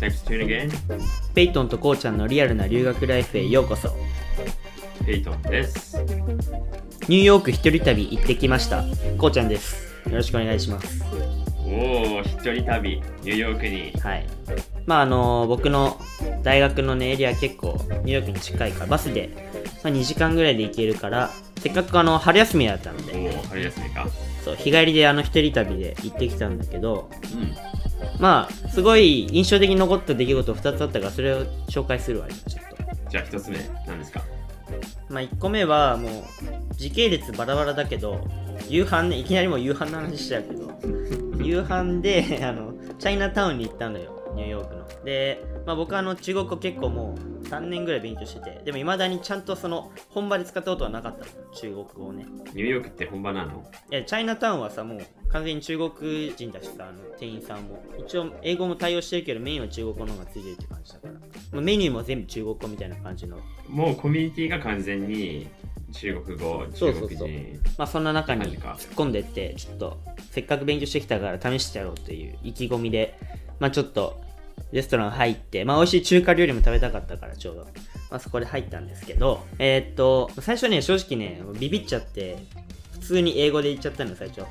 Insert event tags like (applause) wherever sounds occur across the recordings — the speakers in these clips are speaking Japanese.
Thanks for tuning in. ペイトンとコウちゃんのリアルな留学ライフへようこそペイトンです。ニューヨーク一人旅行ってきましたコウちゃんですよろしくお願いしますおお、一人旅、ニューヨークに。はいまああの僕の大学のねエリア結構ニューヨークに近いからバスで、まあ、2時間ぐらいで行けるからせっかくあの春休みだったのおでお、春休みか。そう日帰りであの一人旅で行ってきたんだけどうん。まあすごい印象的に残った出来事2つあったからそれを紹介するわ今ちょっと。じゃあ一つ目、何ですか？まあ、1個目はもう時系列バラバラだけど夕飯ねいきなりもう夕飯の話しちゃうけど夕飯であのチャイナタウンに行ったのよニューヨークの。で、まあ、僕はあの中国語結構もう3年ぐらい勉強してて。でもいまだにちゃんとその本場で使ったことはなかった。の中国語をね。ニューヨークって本場なの？いやチャイナタウンはさもう完全に中国人だしさあの店員さんも。一応英語も対応してるけどメインは中国語の方がついてるって感じだから。まあメニューも全部中国語みたいな感じの。もうコミュニティが完全に中国語、中国人。まあそんな中に突っ込んでってちょっとせっかく勉強してきたから試してやろうっていう意気込みでまあちょっとレストラン入ってまあ美味しい中華料理も食べたかったからちょうどまあそこで入ったんですけどえーっと最初ね正直ねビビっちゃって普通に英語で言っちゃったの最初。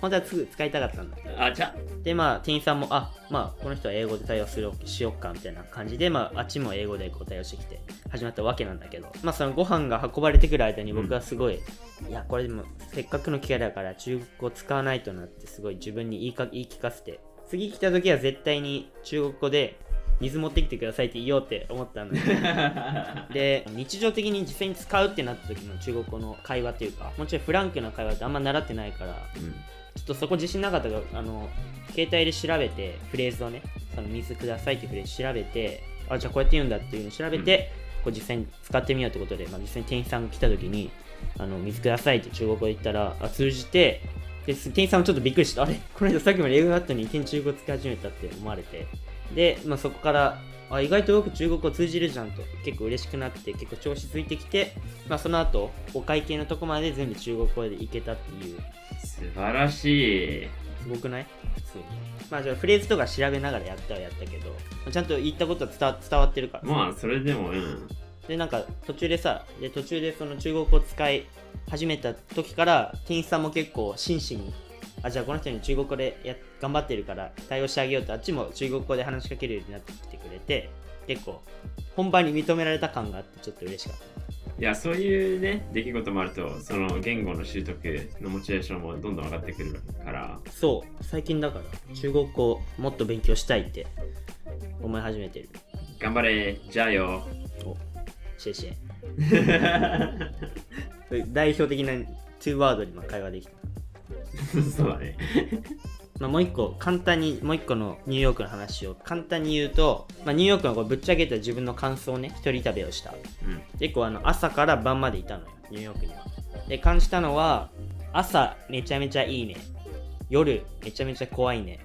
本当はすぐ使いたかったんだけど。あ、じゃでまあ店員さんもあまあこの人は英語で対応するしよっかみたいな感じでまああっちも英語でこう対応してきて始まったわけなんだけどまあそのご飯が運ばれてくる間に僕はすごい、いやこれでもせっかくの機会だから中国語使わないとなってすごい自分に言いか言い聞かせて次来た時は絶対に中国語で水持ってきてくださいって言おうって思ったんだけどあ。(laughs) で日常的に実際に使うってなった時の中国語の会話っていうかもちろんフランクな会話ってあんま習ってないからうんちょっとそこ自信なかったから、あの、携帯で調べて、フレーズをね、その水くださいってフレーズ調べて、あ、じゃあこうやって言うんだっていうのを調べて、こう実際に使ってみようってことで、まあ、実際に店員さんが来た時に、あの、水くださいって中国語で言ったら、あ、通じて、で、店員さんもちょっとびっくりして、あれ？(laughs) この人さっきまで英語だったのに一見中国語使い始めたって思われて、で、まあ、そこから、あ、意外とよく中国語通じるじゃんと結構嬉しくなって、結構調子ついてきて、まあ、その後、お会計のとこまで全部中国語でいけたっていう、素晴らしい。すごくない？普通に。まあじゃあフレーズとか調べながらやったはやったけど、ちゃんと言ったことは伝わ伝わってるから。まあ、それでも、うん。で、なんか途中でさ、で途中でその中国語を使い始めた時から、店員さんも結構真摯に、あ、じゃあこの人に中国語でや頑張ってるから対応してあげようと、あっちも中国語で話しかけるようになってきてくれて、結構本番に認められた感があってちょっと嬉しかった。いや、そういうね、出来事もあると、その言語の習得のモチベーションもどんどん上がってくるから、そう、最近だから中国語をもっと勉強したいって思い始めてる。頑張れ、じゃあよ。お、シェシェ。代表的な2ワードに今会話できた。そうだね。まあ、もう一個、簡単に、もう一個のニューヨークの話を簡単に言うと、まあ、ニューヨークのこれぶっちゃけた自分の感想をね、一人旅をした。うん。結構あの朝から晩までいたのよ、ニューヨークには。で、感じたのは、朝めちゃめちゃいいね。夜めちゃめちゃ怖いね。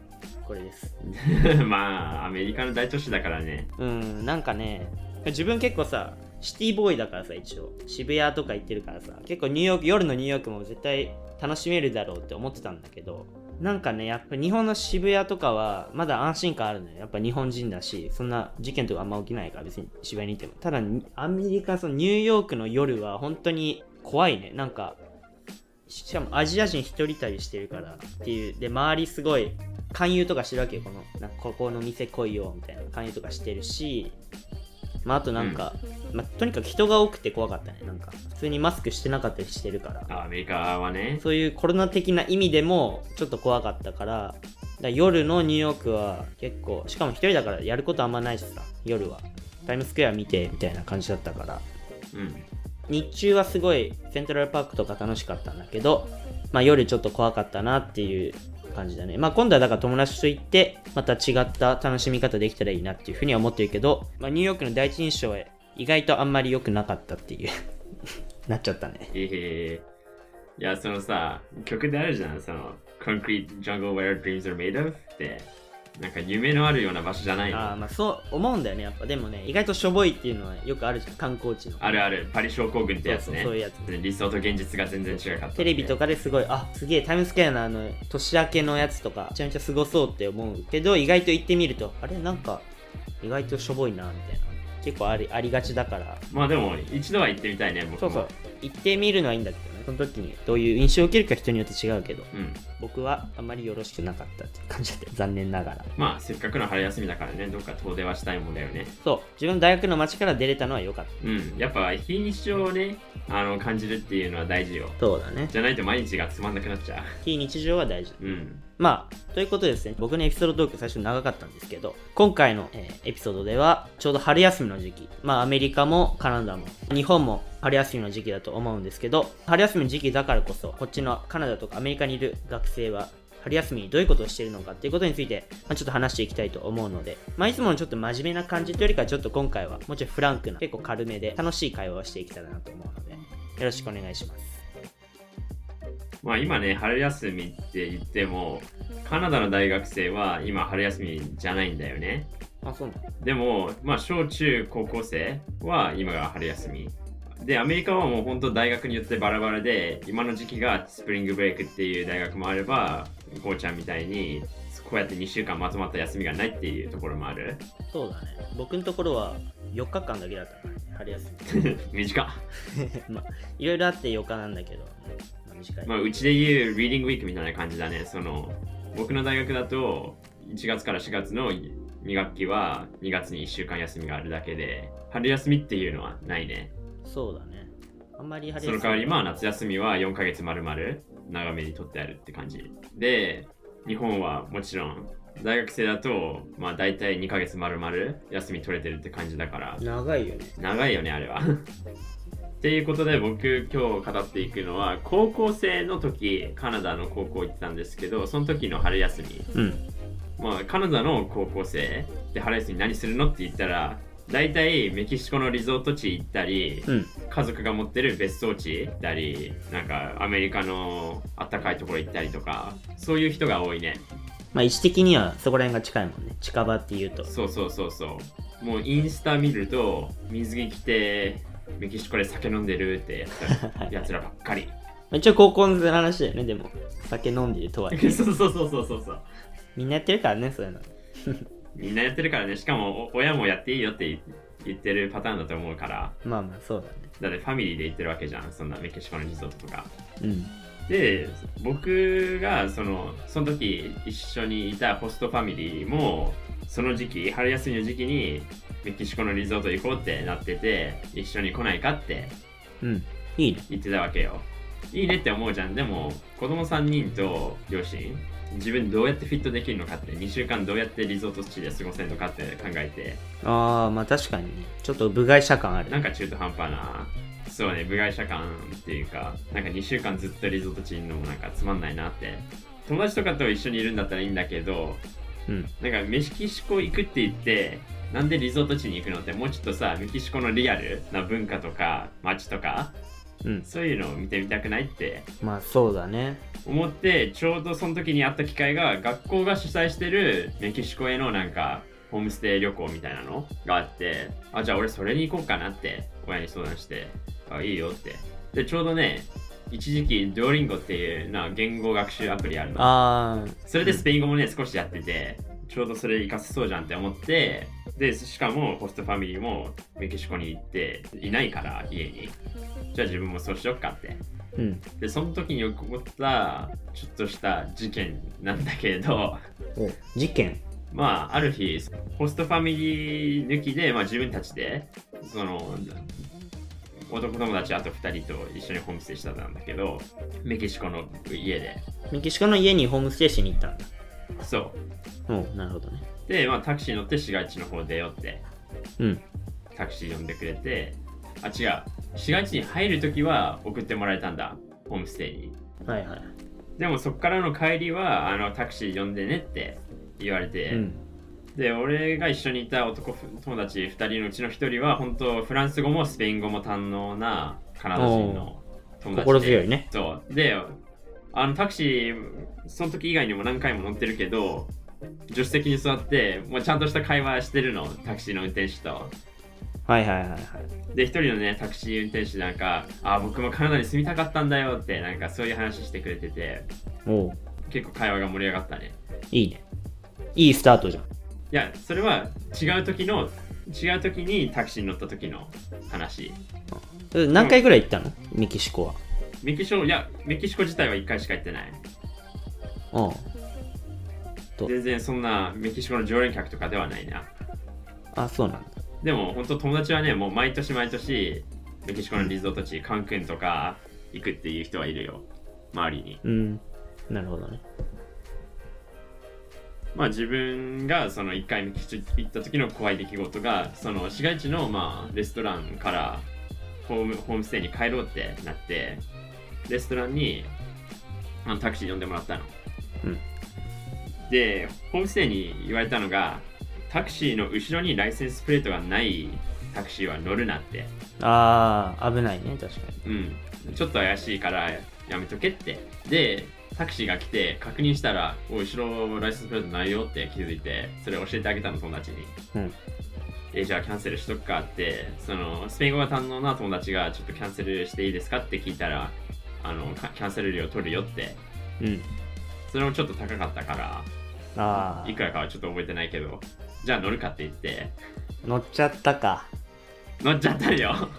これです。(laughs) まあ、アメリカの大都市だからね。うん、なんかね、自分結構さ、シティボーイだからさ、一応。渋谷とか行ってるからさ、結構ニューヨーク、夜のニューヨークも絶対楽しめるだろうって思ってたんだけど、なんかね、やっぱ日本の渋谷とかはまだ安心感あるのよ。やっぱ日本人だし、そんな事件とかあんま起きないから別に渋谷にいても。ただ、アメリカ、そのニューヨークの夜は本当に怖いね。なんか、しかもアジア人一人旅してるからっていう。で、周りすごい勧誘とかしてるわけよ。この、なんかここの店来いよみたいな勧誘とかしてるし、まあ、あとなんか、まあ、とにかく人が多くて怖かったね。なんか、普通にマスクしてなかったりしてるから。あアメリカはね。そういうコロナ的な意味でもちょっと怖かったから、だ夜のニューヨークは結構、しかも一人だからやることあんまないしさ、夜は。タイムスクエア見てみたいな感じだったから。うん。日中はすごいセントラルパークとか楽しかったんだけど、まあ夜ちょっと怖かったなっていう感じだね。まあ今度はだから友達と行って、また違った楽しみ方できたらいいなっていうふうには思ってるけど、まあニューヨークの第一印象は意外とあんまり良くなかったっていう、(laughs) なっちゃったね。えへいや、そのさ、曲であるじゃん、その、Concrete Jungle Where Dreams Are Made of って、なんか夢のあるような場所じゃないの。ああまあそう思うんだよねやっぱ。でもね意外としょぼいっていうのはよくあるじゃん観光地の。あるある、パリ症候群ってやつそうね。そうそういうやつ。理想と現実が全然違かった。テレビとかですごいあすげえタイムスクエアのあの年明けのやつとかめちゃめちゃすごそうって思うけど意外と行ってみるとあれなんか意外としょぼいなみたいな。結構ありありがちだから。まあでも一度は行ってみたいね僕も。そうそう。行ってみるのはいいんだけどね。その時にどういう印象を受けるか人によって違うけど。うん僕はあんまりよろしくなかったって感じで残念ながら。まあせっかくの春休みだからねどっか遠出はしたいもんだよね。そう。自分大学の街から出れたのは良かった。うん。やっぱ非日常をねあの感じるっていうのは大事よ。そうだね。じゃないと毎日がつまんなくなっちゃ非日常は大事。ううん。まあ、ということでですね、僕のエピソードトーク最初長かったんですけど、今回の、えーエピソードでは、ちょうど春休みの時期、まあアメリカもカナダも、日本も春休みの時期だと思うんですけど、春休みの時期だからこそ、こっちのカナダとかアメリカにいる学生は、春休みにどういうことをしているのかっていうことについて、まあ、ちょっと話していきたいと思うので、まあ、いつものちょっと真面目な感じというよりかはちょっと今回はもうちょいフランクな、結構軽めで楽しい会話をしていけたらなと思うので、よろしくお願いします。まあ今ね春休みって言ってもカナダの大学生は今春休みじゃないんだよね。あ、そうでもまあ小中高校生は今が春休みでアメリカはもう本当大学によってバラバラで今の時期がスプリングブレイクっていう大学もあればこうちゃんみたいにこうやって2週間まとまった休みがないっていうところもあるそうだね。僕のところは4日間だけだったからね、春休み。(laughs) 短っ (laughs) まあ、いろいろあって4日なんだけど、まあ、短い。まあ、うちで言う Reading Week みたいな感じだね。その、僕の大学だと、1月から4月の2学期は2月に1週間休みがあるだけで、春休みっていうのはないね。そうだね。あんまり春その代わり、まあ、夏休みは4ヶ月丸々長めに取ってあるって感じ。で、日本はもちろん、大学生だと、まあ、大体2ヶ月丸々休み取れてるって感じだから、長いよね。長いよねあれはっていうことで僕今日語っていくのは高校生の時カナダの高校行ってたんですけどその時の春休みうん。まあカナダの高校生で春休み何するのって言ったら大体メキシコのリゾート地行ったりうん。家族が持ってる別荘地行ったりなんかアメリカのあったかいところ行ったりとかそういう人が多いねまあ、位置的にはそこら辺が近いもんね。近場っていうと。そうそうそうそうもうインスタ見ると水着着てメキシコで酒飲んでるってやつ (laughs) らばっかり一応高校の話だよね、でも。酒飲んでるとはいえ。(laughs) そうそうそうそうそうそうみんなやってるからね、そういうの。(laughs) みんなやってるからねしかもお親もやっていいよって言言ってるパターンだと思うからまあまあ、そうだね。だってファミリーで行ってるわけじゃんそんなメキシコのリゾートとかうん。で僕がそのその時一緒にいたホストファミリーもその時期春休みの時期にメキシコのリゾート行こうってなってて一緒に来ないかってうん。いいね。言ってたわけよいいねって思うじゃんでも子供3人と両親自分どうやってフィットできるのかって2週間どうやってリゾート地で過ごせるのかって考えてああ、まあ確かにね。ちょっと部外者感ある。なんか中途半端なそうね部外者感っていうかなんか2週間ずっとリゾート地にいるのもなんかつまんないなって友達とかと一緒にいるんだったらいいんだけどうん。なんかメキシコ行くって言ってなんでリゾート地に行くのってもうちょっとさメキシコのリアルな文化とか街とかうん。そういうのを見てみたくないって。まあそうだね。思ってちょうどその時にあった機会が学校が主催してるメキシコへのなんかホームステイ旅行みたいなのがあってあじゃあ俺それに行こうかなって親に相談してあいいよって。でちょうどね一時期ドーリンゴっていうな言語学習アプリあるの。ああ、それでスペイン語もね少しやっててちょうどそれ活かせそうじゃんって思ってでしかもホストファミリーもメキシコに行っていないから家にじゃあ自分もそうしよっかってうん。でその時に起こったちょっとした事件なんだけど事件？まあある日ホストファミリー抜きで、まあ、自分たちでその男友達あと2人と一緒にホームステイしてたんだけどメキシコの家でメキシコの家にホームステイしに行ったんだ。そうおうなるほどね。で、まあ、タクシー乗って市街地の方出ようってうん。タクシー呼んでくれてあ違う市街地に入る時は送ってもらえたんだホームステイにはいはい。でもそっからの帰りはあのタクシー呼んでねって言われて、うん。で俺が一緒にいた男友達2人のうちの1人は本当フランス語もスペイン語も堪能なカナダ人の友達で心強いね。そうであのタクシーその時以外にも何回も乗ってるけど助手席に座ってもうちゃんとした会話してるのタクシーの運転手と。はいはいはいはい。で一人のねタクシー運転手なんかあ僕もカナダに住みたかったんだよってなんかそういう話してくれてておう。結構会話が盛り上がったね。いいね。いいスタートじゃん。やそれは違う時の違う時にタクシーに乗った時の話。え何回ぐらい行ったの？メキシコは。メキシコいやメキシコ自体は1回しか行ってない。うんと。全然そんなメキシコの常連客とかではないな。あそうなんだ。でも本当友達はねもう毎年毎年メキシコのリゾート地カンクンとか行くっていう人はいるよ。周りに。うん。なるほどね。まあ自分がその1回メキシコ行った時の怖い出来事がその市街地のまあレストランからホームホームステイに帰ろうってなってレストランにあのタクシー呼んでもらったの、うんでホームステイに言われたのがタクシーの後ろにライセンスプレートがないタクシーは乗るなってああ危ないね確かにうん、ちょっと怪しいからやめとけって。で、タクシーが来て確認したら、お後ろライセンスプレートないよって気づいて、それ教えてあげたの、友達に。うんえ、じゃあキャンセルしとくかって、その、スペイン語が堪能な友達がちょっとキャンセルしていいですかって聞いたら、あの、かキャンセル料取るよって。うんそれもちょっと高かったから、あいくらかはちょっと覚えてないけど、じゃあ乗るかって言って、あ乗っちゃったか。乗っちゃったよ。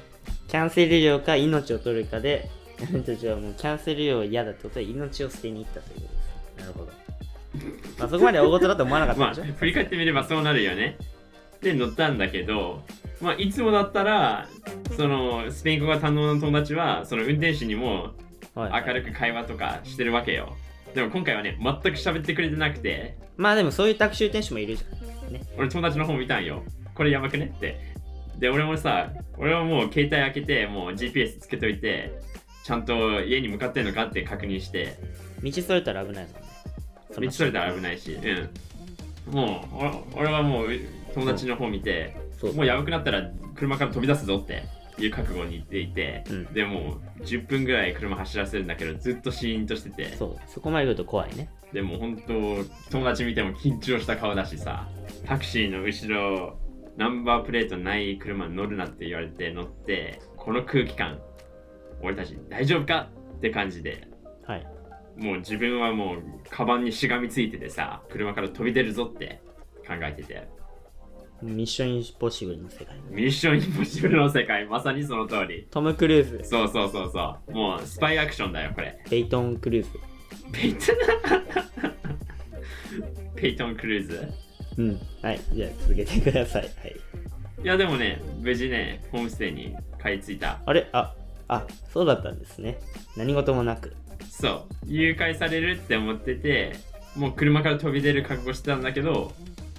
キャンセル料か命を取るかであなたたちはもうキャンセル料嫌だってことで命を捨てに行ったということです。なるほど。まあそこまで大事だと思わなかったでしょ、(laughs) 振り返ってみればそうなるよね。で、乗ったんだけど、まあ、いつもだったら、その、スペイン語が堪能な友達は、その運転手にもはい。明るく会話とかしてるわけよ。でも今回はね、全く喋ってくれてなくて、まあでもそういうタクシー運転手もいるじゃん。ね。俺友達の方見たんよ。これやばくねって。で、俺もさ、俺はもう携帯開けて、もう GPS つけといて、ちゃんと家に向かってんのかって確認して、道それたら危ないもんね。道それたら危ないし、うん。もう、お俺はもう友達の方見て、そう。もうやばくなったら車から飛び出すぞっていう覚悟に言っていて、うん。でも10分ぐらい車走らせるんだけどずっとシーンとしてて。そう。そこまで来ると怖いね。でも本当友達見ても緊張した顔だしさタクシーの後ろナンバープレートない車に乗るなって言われて乗ってこの空気感俺たち大丈夫かって感じで。はい。もう自分はもうカバンにしがみついててさ車から飛び出るぞって考えててミッションインポッシブルの世界。ミッションインポッシブルの世界。まさにその通り。トム・クルーズ。そうそうそうそう。もうスパイアクションだよこれ。ペイトン・クルーズ。ペイトン (laughs) ペイトン・クルーズ？うん。はい。じゃあ続けてください。はい。いやでもね無事ねホームステイに買い付いた。あれ？ああそうだったんですね。何事もなく。そう。誘拐されるって思っててもう車から飛び出る覚悟してたんだけど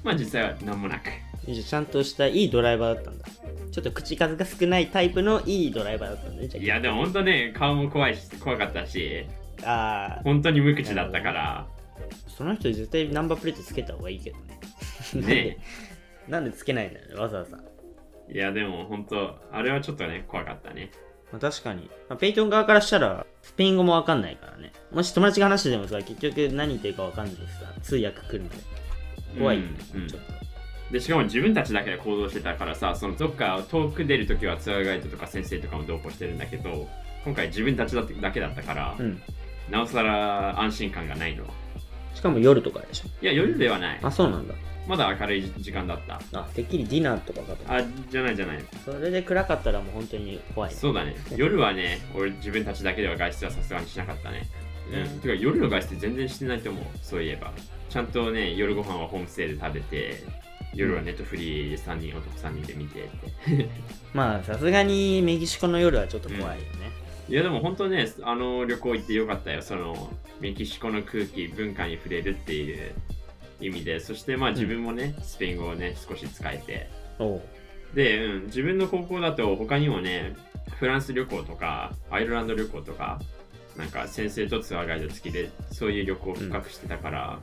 まあ実際は何もなくちゃんとしたいいドライバーだったんだ。ちょっと口数が少ないタイプのいいドライバーだったんだね。いやでも本当ね顔も怖いし怖かったし。あー。本当に無口だったから。その人絶対ナンバープレートつけた方がいいけどね。ね。(laughs) なんでつけないんだよねわざわざ、まいやでも本当あれはちょっとね怖かったね。あ、確かに、まあ、ペイトン側からしたらスペイン語もわかんないからね。もし友達が話しててもさ結局何言ってるかわかんないしさ通訳来るまで。怖いよね、うんうん。ちょっとでしかも自分たちだけで行動してたからさそのどっか遠く出るときはツアーガイドとか先生とかも同行してるんだけど今回自分たちだだけだったから、うん。なおさら安心感がないの。しかも夜とかでしょ？いや夜ではない。あそうなんだ。まだ明るい時間だった。あてっきりディナーとかかと。あじゃないじゃない。たそれで暗かったらもう本当に怖いね。そうだね。(laughs) 夜はね俺自分たちだけでは外出はさすがにしなかったね。うん、てか夜の外出全然してないと思う。そういえば。ちゃんとね夜ご飯はホームステイで食べて夜はネットフリー3人男3人で見てってまあさすがにメキシコの夜はちょっと怖いよね、いやでも本当ねあの旅行行ってよかったよ。そのメキシコの空気文化に触れるっていう意味で。そしてまあ自分もね、スペイン語をね少し使えて。で、うん、自分の高校だと他にもねフランス旅行とかアイルランド旅行とかなんか先生とツアーガイド付きでそういう旅行を深くしてたから、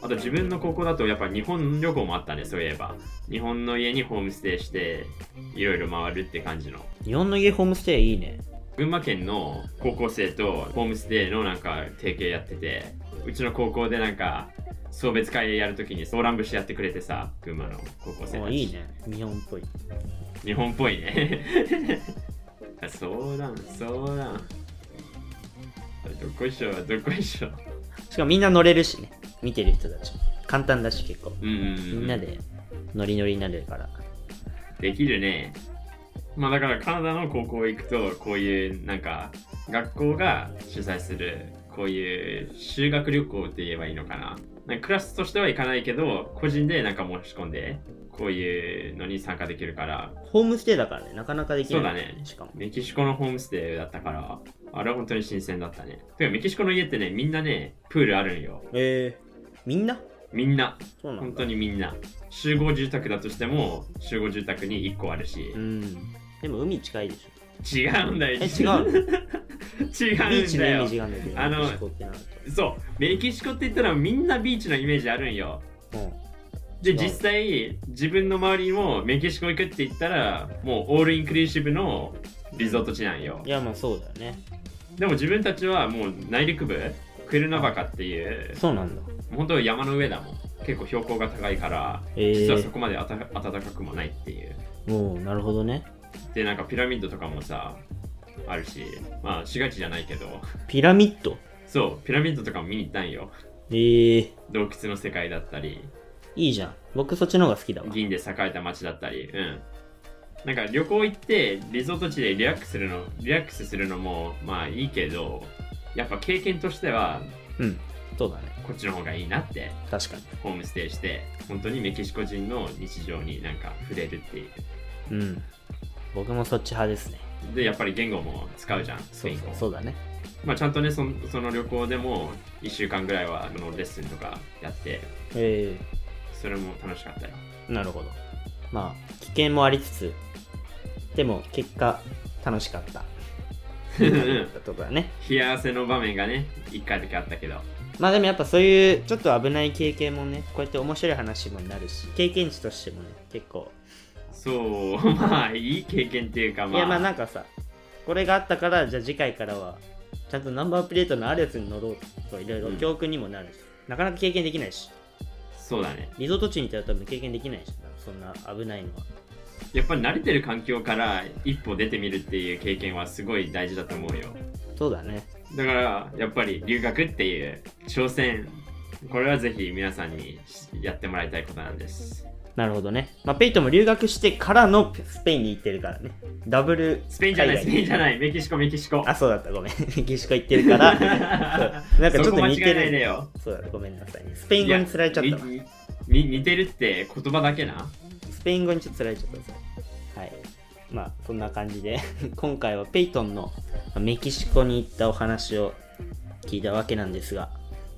あと自分の高校だとやっぱ日本旅行もあったねそういえば。日本の家にホームステイしていろいろ回るって感じの。日本の家ホームステイいいね。群馬県の高校生とホームステイのなんか提携やっててうちの高校でなんか送別会やるときにソーラン節やってくれてさ群馬の高校生たち。おいいね。日本っぽい。日本っぽいね。そうだんそうだんどこいしょどこいしょしかもみんな乗れるしね見てる人たち簡単だし結構。うんうんうん。みんなでノリノリになれるから。できるね。まあだからカナダの高校行くと、こういうなんか学校が主催する、こういう修学旅行って言えばいいのかな。なんかクラスとしては行かないけど、個人でなんか申し込んで、こういうのに参加できるから、ホームステイだからね、なかなかできない。そうだねしかも。メキシコのホームステイだったから、あれは本当に新鮮だったね。てかメキシコの家ってね、みんなね、プールあるんよ。えー、みんな？みんな、そうなんだ。本当にみんな。集合住宅だとしても、集合住宅に1個あるしう。ん。でも海近いでし違うんだよ。え違うの？(laughs) 違うんょ。ビーチのイメだよージがあるんだけど、あのメキシコってなるそうメキシコって言ったらみんなビーチのイメージあるんよと。うん。で違う実際自分の周りもメキシコ行くって言ったらもうオールインクルーシブのリゾート地なんよいや、まあそうだよね。でも自分たちはもう内陸部クルナバカっていうそうなんだ。本当山の上だもん結構標高が高いからえ実はそー、こまで暖かくもないっていうもうなるほどね。でなんかピラミッドとかもさあるしまあ市街地じゃないけどピラミッド？そうピラミッドとかも見に行ったんよえー、洞窟の世界だったりいいじゃん。僕そっちの方が好きだわ。銀で栄えた街だったり、うん。なんか旅行行ってリゾート地でリラックスするの、リラックスするのもまあいいけど、やっぱ経験としてはうん。そうだね。こっちの方がいいなって、確かに。ホームステイして、本当にメキシコ人の日常になんか触れるっていう。うん。僕もそっち派ですね。で、やっぱり言語も使うじゃん、スそうそうペイン語。そうだね。まあちゃんとねその、その旅行でも1週間ぐらいはあのレッスンとかやって、えそれも楽しかったよ。ー、なるほど。まあ、危険もありつつ、でも結果、楽しかった。とこだね。冷や汗の場面がね、1回だけあったけど。まあでもやっぱそういうちょっと危ない経験もね、こうやって面白い話もなるし、経験値としてもね、結構。そう、(laughs) まあいい経験っていうかまあ。いやまあなんかさ、これがあったから、じゃあ次回からは、ちゃんとナンバープレートのあるやつに乗ろうといろいろうん教訓にもなるし、なかなか経験できないし、そうだね。リゾート地にいたら多分経験できないしな、そんな危ないのは。やっぱり慣れてる環境から一歩出てみるっていう経験はすごい大事だと思うよ。そうだね。だからやっぱり留学っていう挑戦、これはぜひ皆さんにやってもらいたいことなんです。なるほどね。まあ、ペイトンも留学してからのスペインに行ってるからね。ダブルスペインじゃない、スペインじゃない、メキシコ、メキシコ。あ、そうだった、ごめん。(laughs) メキシコ行ってるから。なんかちょっと似てる。よ。そうだ、ごめんなさいね。スペイン語につられちゃった似てるって言葉だけな。スペイン語にちょっとつられちゃったさ。はい。まあ、そんな感じで、(laughs) 今回はペイトンのメキシコに行ったお話を聞いたわけなんですが、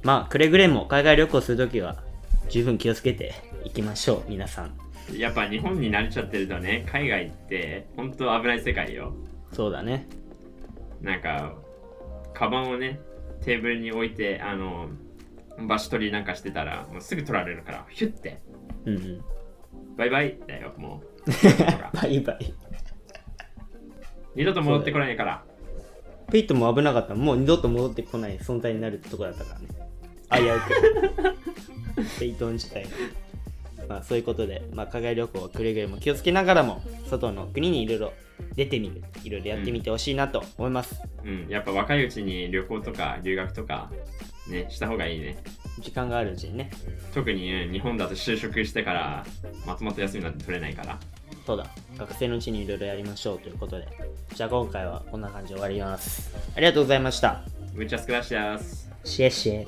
まあ、くれぐれも海外旅行するときは、十分気をつけていきましょう、皆さん。やっぱ日本に慣れちゃってるとね、海外って本当危ない世界よ。そうだね。なんか、カバンをね、テーブルに置いて、あの、場所取りなんかしてたら、もうすぐ取られるから、ヒュッて、うんうん。バイバイだよ、もう。バイバイ。二度と戻ってこないから。ペイトンも危なかったもう二度と戻ってこない存在になるってとこだったからね。危うく。(laughs) ペイトン自体が。まあそういうことで、まあ海外旅行はくれぐれも気をつけながらも、外の国にいろいろ出てみる、いろいろやってみてほしいなと思います。うん、やっぱ若いうちに旅行とか留学とか、ね、した方がいいね。時間があるうちにね。特に、ね、日本だと就職してから、まとまった休みなんて取れないから。そうだ、学生のうちにいろいろやりましょうということで。じゃあ今回はこんな感じで終わります。ありがとうございました。Muchas gracias. シェシェ。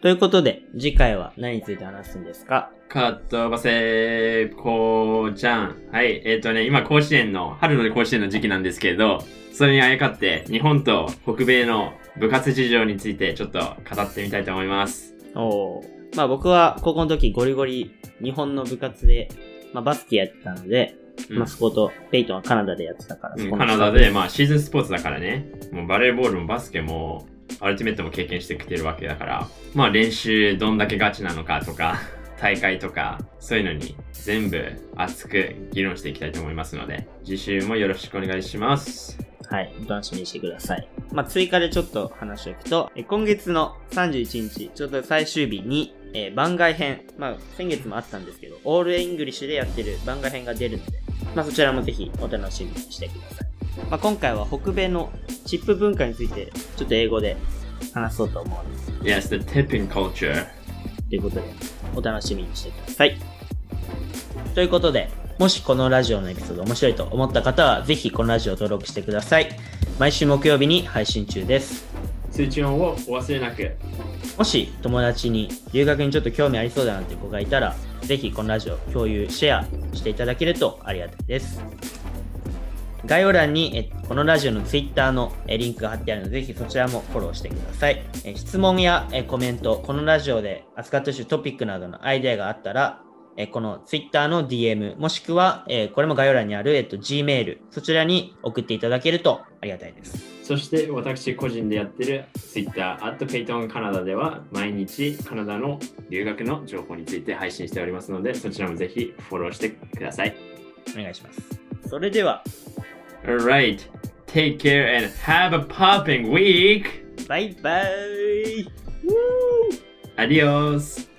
ということで、次回は何について話すんですか？かっ飛ばせこうちゃん。はい。えっ、とね、今甲子園の、春の甲子園の時期なんですけれど、それにあやかって、日本と北米の部活事情についてちょっと語ってみたいと思います。おーまあ僕は高校の時ゴリゴリ日本の部活で、まあ、バスケやってたので、うんまあそことペイトンはカナダでやってたから、うんカナダで、まあシーズンスポーツだからね、もうバレーボールもバスケも、アルティメットも経験してきてるわけだから、まあ練習どんだけガチなのかとか、(laughs) 大会とか、そういうのに全部熱く議論していきたいと思いますので、次週もよろしくお願いします。はい、お楽しみにしてください。まあ、追加でちょっと話を聞くと、え今月の31日、ちょうど最終日に、えー番外編、まあ、先月もあったんですけど、 all English でやってる番外編が出るので、まあ、そちらもぜひお楽しみにしてください。まあ、今回は北米のチップ文化について、ちょっと英語で話そうと思うんです Yes, the tipping culture. ということで、お楽しみにしてください。ということで、もしこのラジオのエピソード面白いと思った方は、ぜひこのラジオを登録してください。毎週木曜日に配信中です。通知音をお忘れなく。もし友達に留学にちょっと興味ありそうだなって子がいたら、ぜひこのラジオ共有、シェアしていただけるとありがたいです。概要欄にえこのラジオの Twitter のえリンクが貼ってあるので、ぜひそちらもフォローしてください。え質問やえコメント、このラジオで扱ってほしいトピックなどのアイデアがあったら、えこの Twitter の DM、もしくは、えこれも概要欄にある、えっと、Gmail、そちらに送っていただけるとありがたいです。そして私個人でやってる Twitter、at Payton カナダでは毎日カナダの留学の情報について配信しておりますので、そちらもぜひフォローしてください。お願いします。それでは、Alright, take care and have a popping week! バイバイ Adios!